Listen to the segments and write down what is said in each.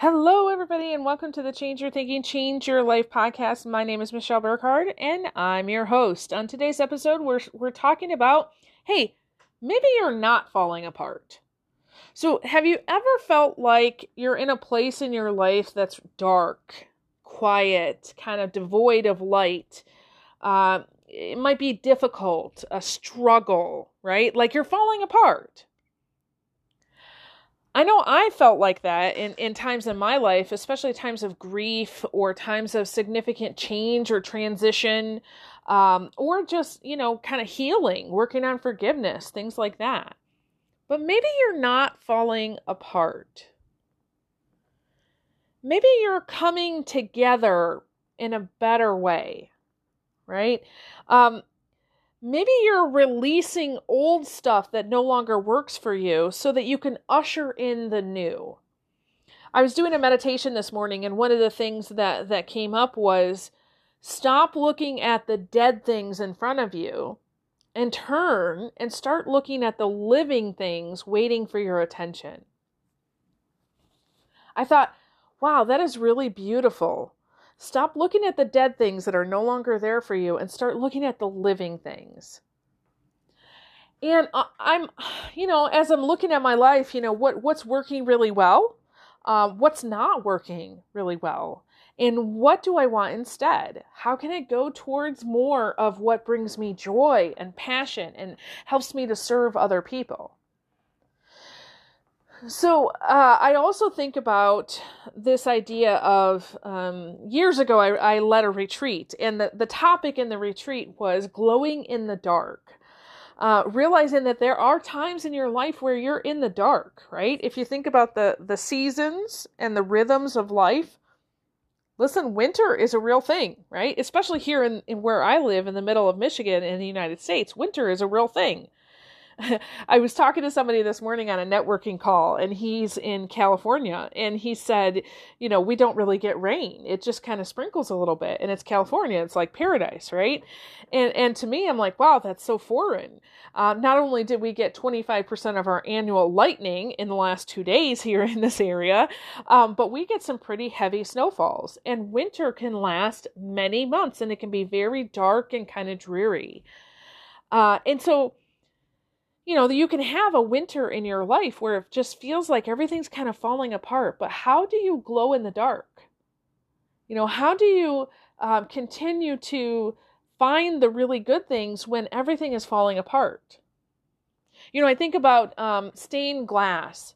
Hello, everybody, and welcome to the Change Your Thinking, Change Your Life podcast. My name is Michelle Burkhardt, and I'm your host. On today's episode, we're we're talking about, hey, maybe you're not falling apart. So, have you ever felt like you're in a place in your life that's dark, quiet, kind of devoid of light? Uh, it might be difficult, a struggle, right? Like you're falling apart. I know I felt like that in, in times in my life, especially times of grief or times of significant change or transition, um, or just, you know, kind of healing, working on forgiveness, things like that. But maybe you're not falling apart. Maybe you're coming together in a better way, right? Um, maybe you're releasing old stuff that no longer works for you so that you can usher in the new. I was doing a meditation this morning and one of the things that that came up was stop looking at the dead things in front of you and turn and start looking at the living things waiting for your attention. I thought, wow, that is really beautiful. Stop looking at the dead things that are no longer there for you and start looking at the living things. And I'm, you know, as I'm looking at my life, you know, what what's working really well, uh, what's not working really well, and what do I want instead? How can I go towards more of what brings me joy and passion and helps me to serve other people? So uh, I also think about this idea of um, years ago I, I led a retreat, and the, the topic in the retreat was glowing in the dark. Uh, realizing that there are times in your life where you're in the dark, right? If you think about the the seasons and the rhythms of life, listen, winter is a real thing, right? Especially here in, in where I live in the middle of Michigan in the United States, winter is a real thing. I was talking to somebody this morning on a networking call, and he's in California, and he said, you know, we don't really get rain; it just kind of sprinkles a little bit, and it's California; it's like paradise, right? And and to me, I'm like, wow, that's so foreign. Uh, not only did we get 25% of our annual lightning in the last two days here in this area, um, but we get some pretty heavy snowfalls, and winter can last many months, and it can be very dark and kind of dreary. Uh, and so you know, that you can have a winter in your life where it just feels like everything's kind of falling apart, but how do you glow in the dark? You know, how do you um, continue to find the really good things when everything is falling apart? You know, I think about um, stained glass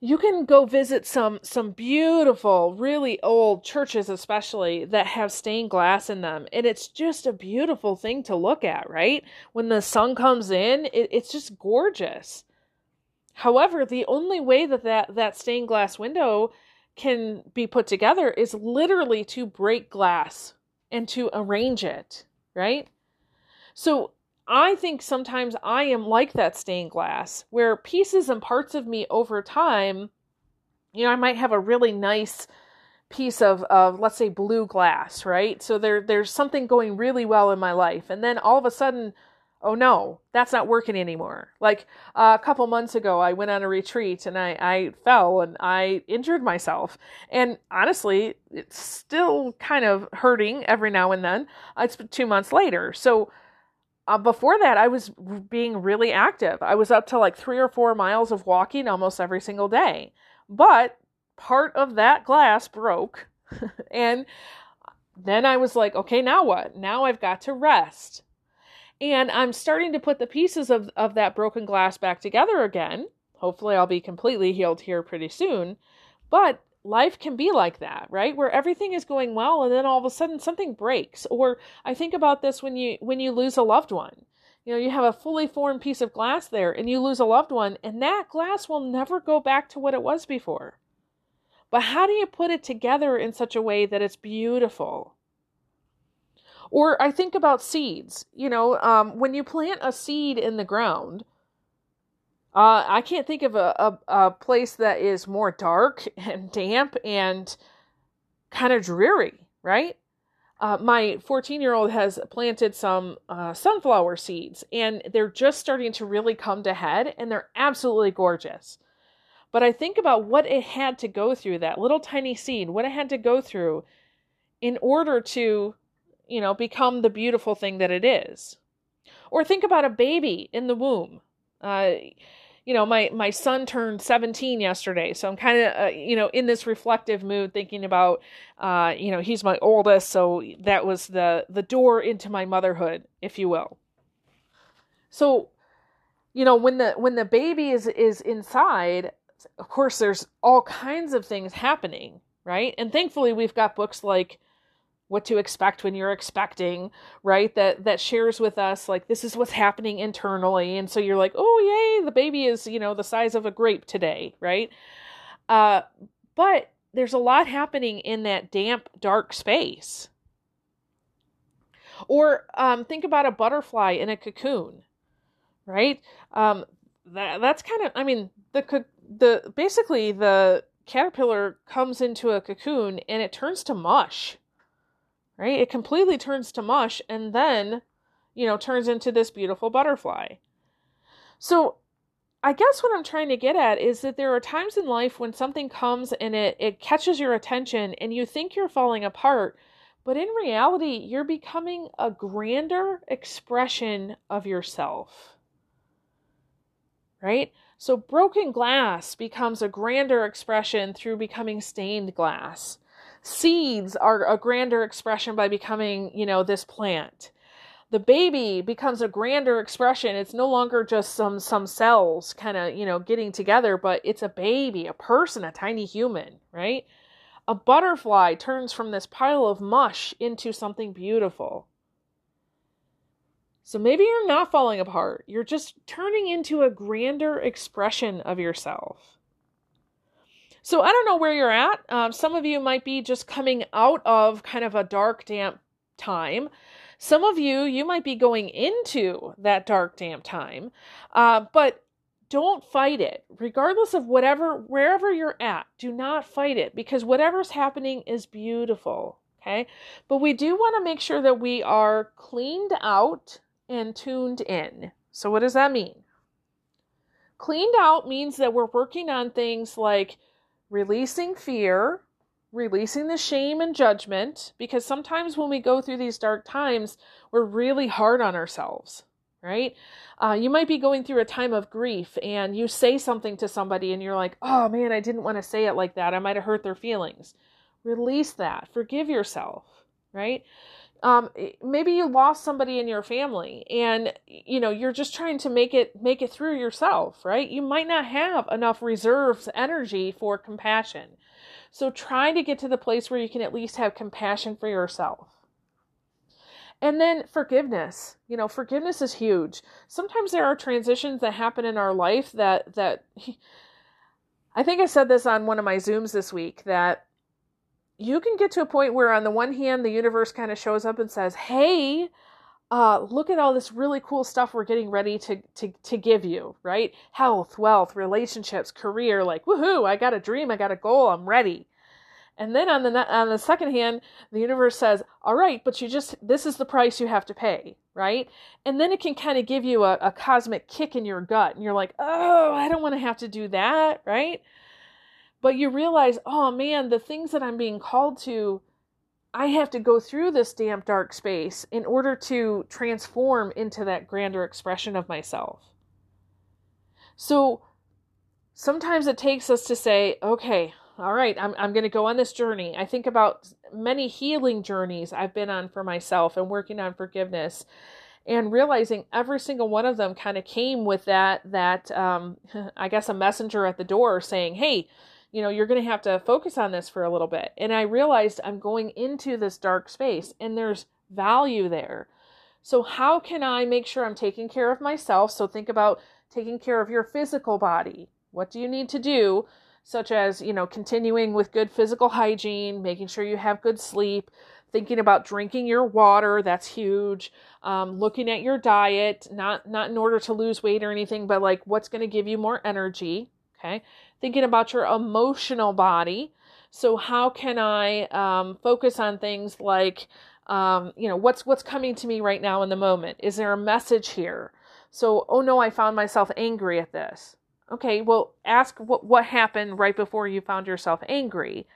you can go visit some some beautiful really old churches especially that have stained glass in them and it's just a beautiful thing to look at right? When the sun comes in it, it's just gorgeous. However the only way that, that that stained glass window can be put together is literally to break glass and to arrange it right? So I think sometimes I am like that stained glass, where pieces and parts of me over time, you know, I might have a really nice piece of, of let's say blue glass, right? So there there's something going really well in my life, and then all of a sudden, oh no, that's not working anymore. Like uh, a couple months ago, I went on a retreat and I I fell and I injured myself, and honestly, it's still kind of hurting every now and then. It's two months later, so uh, before that, I was being really active. I was up to like three or four miles of walking almost every single day. But part of that glass broke. and then I was like, okay, now what? Now I've got to rest. And I'm starting to put the pieces of, of that broken glass back together again. Hopefully, I'll be completely healed here pretty soon. But life can be like that, right? Where everything is going well and then all of a sudden something breaks. Or I think about this when you when you lose a loved one. You know, you have a fully formed piece of glass there and you lose a loved one and that glass will never go back to what it was before. But how do you put it together in such a way that it's beautiful? Or I think about seeds. You know, um, when you plant a seed in the ground, uh, I can't think of a, a, a place that is more dark and damp and kind of dreary, right? Uh, my 14 year old has planted some uh, sunflower seeds and they're just starting to really come to head and they're absolutely gorgeous. But I think about what it had to go through, that little tiny seed, what it had to go through in order to, you know, become the beautiful thing that it is. Or think about a baby in the womb. Uh, you know, my my son turned 17 yesterday, so I'm kind of uh, you know in this reflective mood, thinking about, uh, you know, he's my oldest, so that was the the door into my motherhood, if you will. So, you know, when the when the baby is is inside, of course, there's all kinds of things happening, right? And thankfully, we've got books like what to expect when you're expecting, right? That that shares with us like this is what's happening internally, and so you're like, oh yay, the baby is you know the size of a grape today, right? Uh, but there's a lot happening in that damp, dark space. Or um, think about a butterfly in a cocoon, right? Um, that that's kind of I mean the the basically the caterpillar comes into a cocoon and it turns to mush right? It completely turns to mush and then, you know, turns into this beautiful butterfly. So, I guess what I'm trying to get at is that there are times in life when something comes and it, it catches your attention and you think you're falling apart, but in reality, you're becoming a grander expression of yourself. Right? So, broken glass becomes a grander expression through becoming stained glass seeds are a grander expression by becoming, you know, this plant. The baby becomes a grander expression. It's no longer just some some cells kind of, you know, getting together, but it's a baby, a person, a tiny human, right? A butterfly turns from this pile of mush into something beautiful. So maybe you're not falling apart. You're just turning into a grander expression of yourself. So I don't know where you're at. Um, some of you might be just coming out of kind of a dark, damp time. Some of you, you might be going into that dark, damp time. Uh, but don't fight it, regardless of whatever, wherever you're at. Do not fight it because whatever's happening is beautiful. Okay. But we do want to make sure that we are cleaned out and tuned in. So, what does that mean? Cleaned out means that we're working on things like releasing fear, releasing the shame and judgment, because sometimes when we go through these dark times, we're really hard on ourselves, right? Uh, you might be going through a time of grief and you say something to somebody and you're like, oh man, I didn't want to say it like that. I might have hurt their feelings. Release that, forgive yourself, right? Um, maybe you lost somebody in your family and you know you're just trying to make it make it through yourself right? You might not have enough reserves energy for compassion. So try to get to the place where you can at least have compassion for yourself. And then forgiveness. You know forgiveness is huge. Sometimes there are transitions that happen in our life that that i think i said this on one of my zooms this week that you can get to a point where on the one hand the universe kind of shows up and says hey uh, look at all this really cool stuff we're getting ready to, to, to give you, right? Health, wealth, relationships, career, like, woohoo, I got a dream, I got a goal, I'm ready. And then on the, on the second hand, the universe says, all right, but you just, this is the price you have to pay, right? And then it can kind of give you a, a cosmic kick in your gut. And you're like, oh, I don't want to have to do that, right? But you realize, oh man, the things that I'm being called to, I have to go through this damp, dark space in order to transform into that grander expression of myself. So sometimes it takes us to say, okay, all right, I'm, I'm going to go on this journey. I think about many healing journeys I've been on for myself and working on forgiveness and realizing every single one of them kind of came with that, that, um, I guess a messenger at the door saying, Hey, you know, you're going to have to focus on this for a little bit. And I realized I'm going into this dark space and there's value there. So, how can I make sure I'm taking care of myself? So, think about taking care of your physical body. What do you need to do? Such as, you know, continuing with good physical hygiene, making sure you have good sleep, thinking about drinking your water that's huge um, looking at your diet not not in order to lose weight or anything but like what's going to give you more energy okay thinking about your emotional body. So how can I um, focus on things like, um, you know, what's what's coming to me right now in the moment? Is there a message here? So, oh no, I found myself angry at this. Okay, well, ask what, what happened right before you found yourself angry.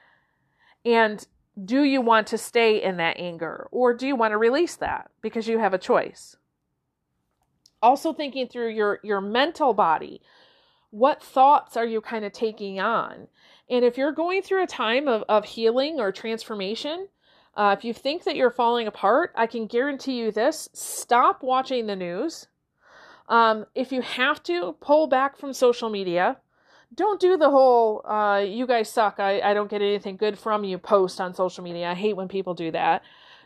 And do you want to stay in that anger or do you want to release that because you have a choice? Also, thinking through your, your mental body. What thoughts are you kind of taking on? And if you're going through a time of, of healing or transformation, uh, if you think that you're falling apart, I can guarantee you this stop watching the news. Um, if you have to, pull back from social media. Don't do the whole, uh, you guys suck, I, I don't get anything good from you post on social media. I hate when people do that.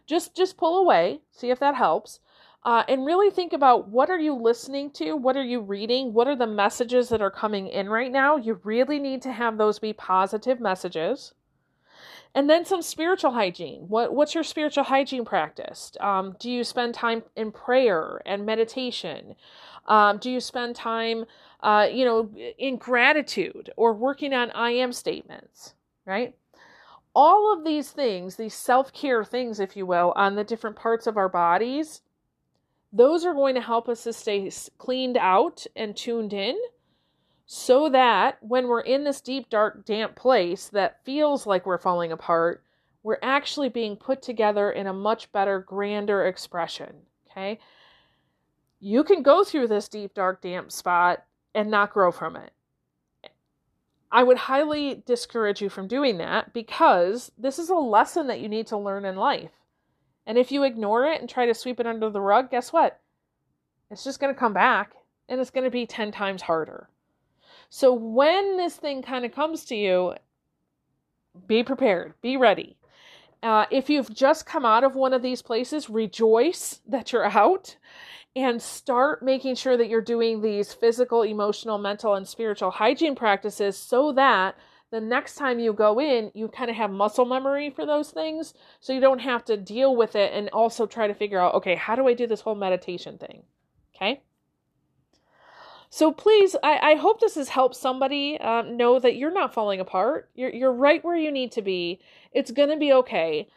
Just, just pull away, see if that helps. Uh, and really think about what are you listening to what are you reading what are the messages that are coming in right now you really need to have those be positive messages and then some spiritual hygiene. What what's your spiritual hygiene practice? Um, do you spend time in prayer and meditation? Um, do you spend time, uh, you know, in gratitude or working on I am statements? Right. All of these things, these self care things, if you will, on the different parts of our bodies, those are going to help us to stay cleaned out and tuned in so that when we're in this deep, dark, damp place that feels like we're falling apart, we're actually being put together in a much better, grander expression. Okay. You can go through this deep, dark, damp spot and not grow from it. I would highly discourage you from doing that because this is a lesson that you need to learn in life. And if you ignore it and try to sweep it under the rug, guess what? It's just going to come back and it's going to be 10 times harder. So when this thing kind of comes to you, be prepared, be ready. Uh, if you've just come out of one of these places, rejoice that you're out and start making sure that you're doing these physical, emotional, mental, and spiritual hygiene practices so that the next time you go in, you kind of have muscle memory for those things. So you don't have to deal with it and also try to figure out, okay, how do I do this whole meditation thing? Okay. So please, I, I hope this has helped somebody um, know that you're not falling apart. You're you're right where you need to be. It's gonna be okay.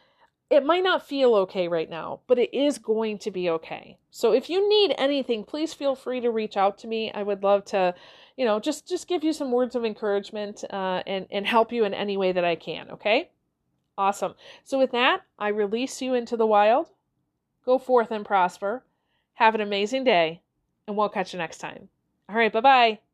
It might not feel okay right now, but it is going to be okay. So if you need anything, please feel free to reach out to me. I would love to, you know, just just give you some words of encouragement uh, and and help you in any way that I can. Okay. Awesome. So with that, I release you into the wild. Go forth and prosper. Have an amazing day, and we'll catch you next time. All right, bye bye.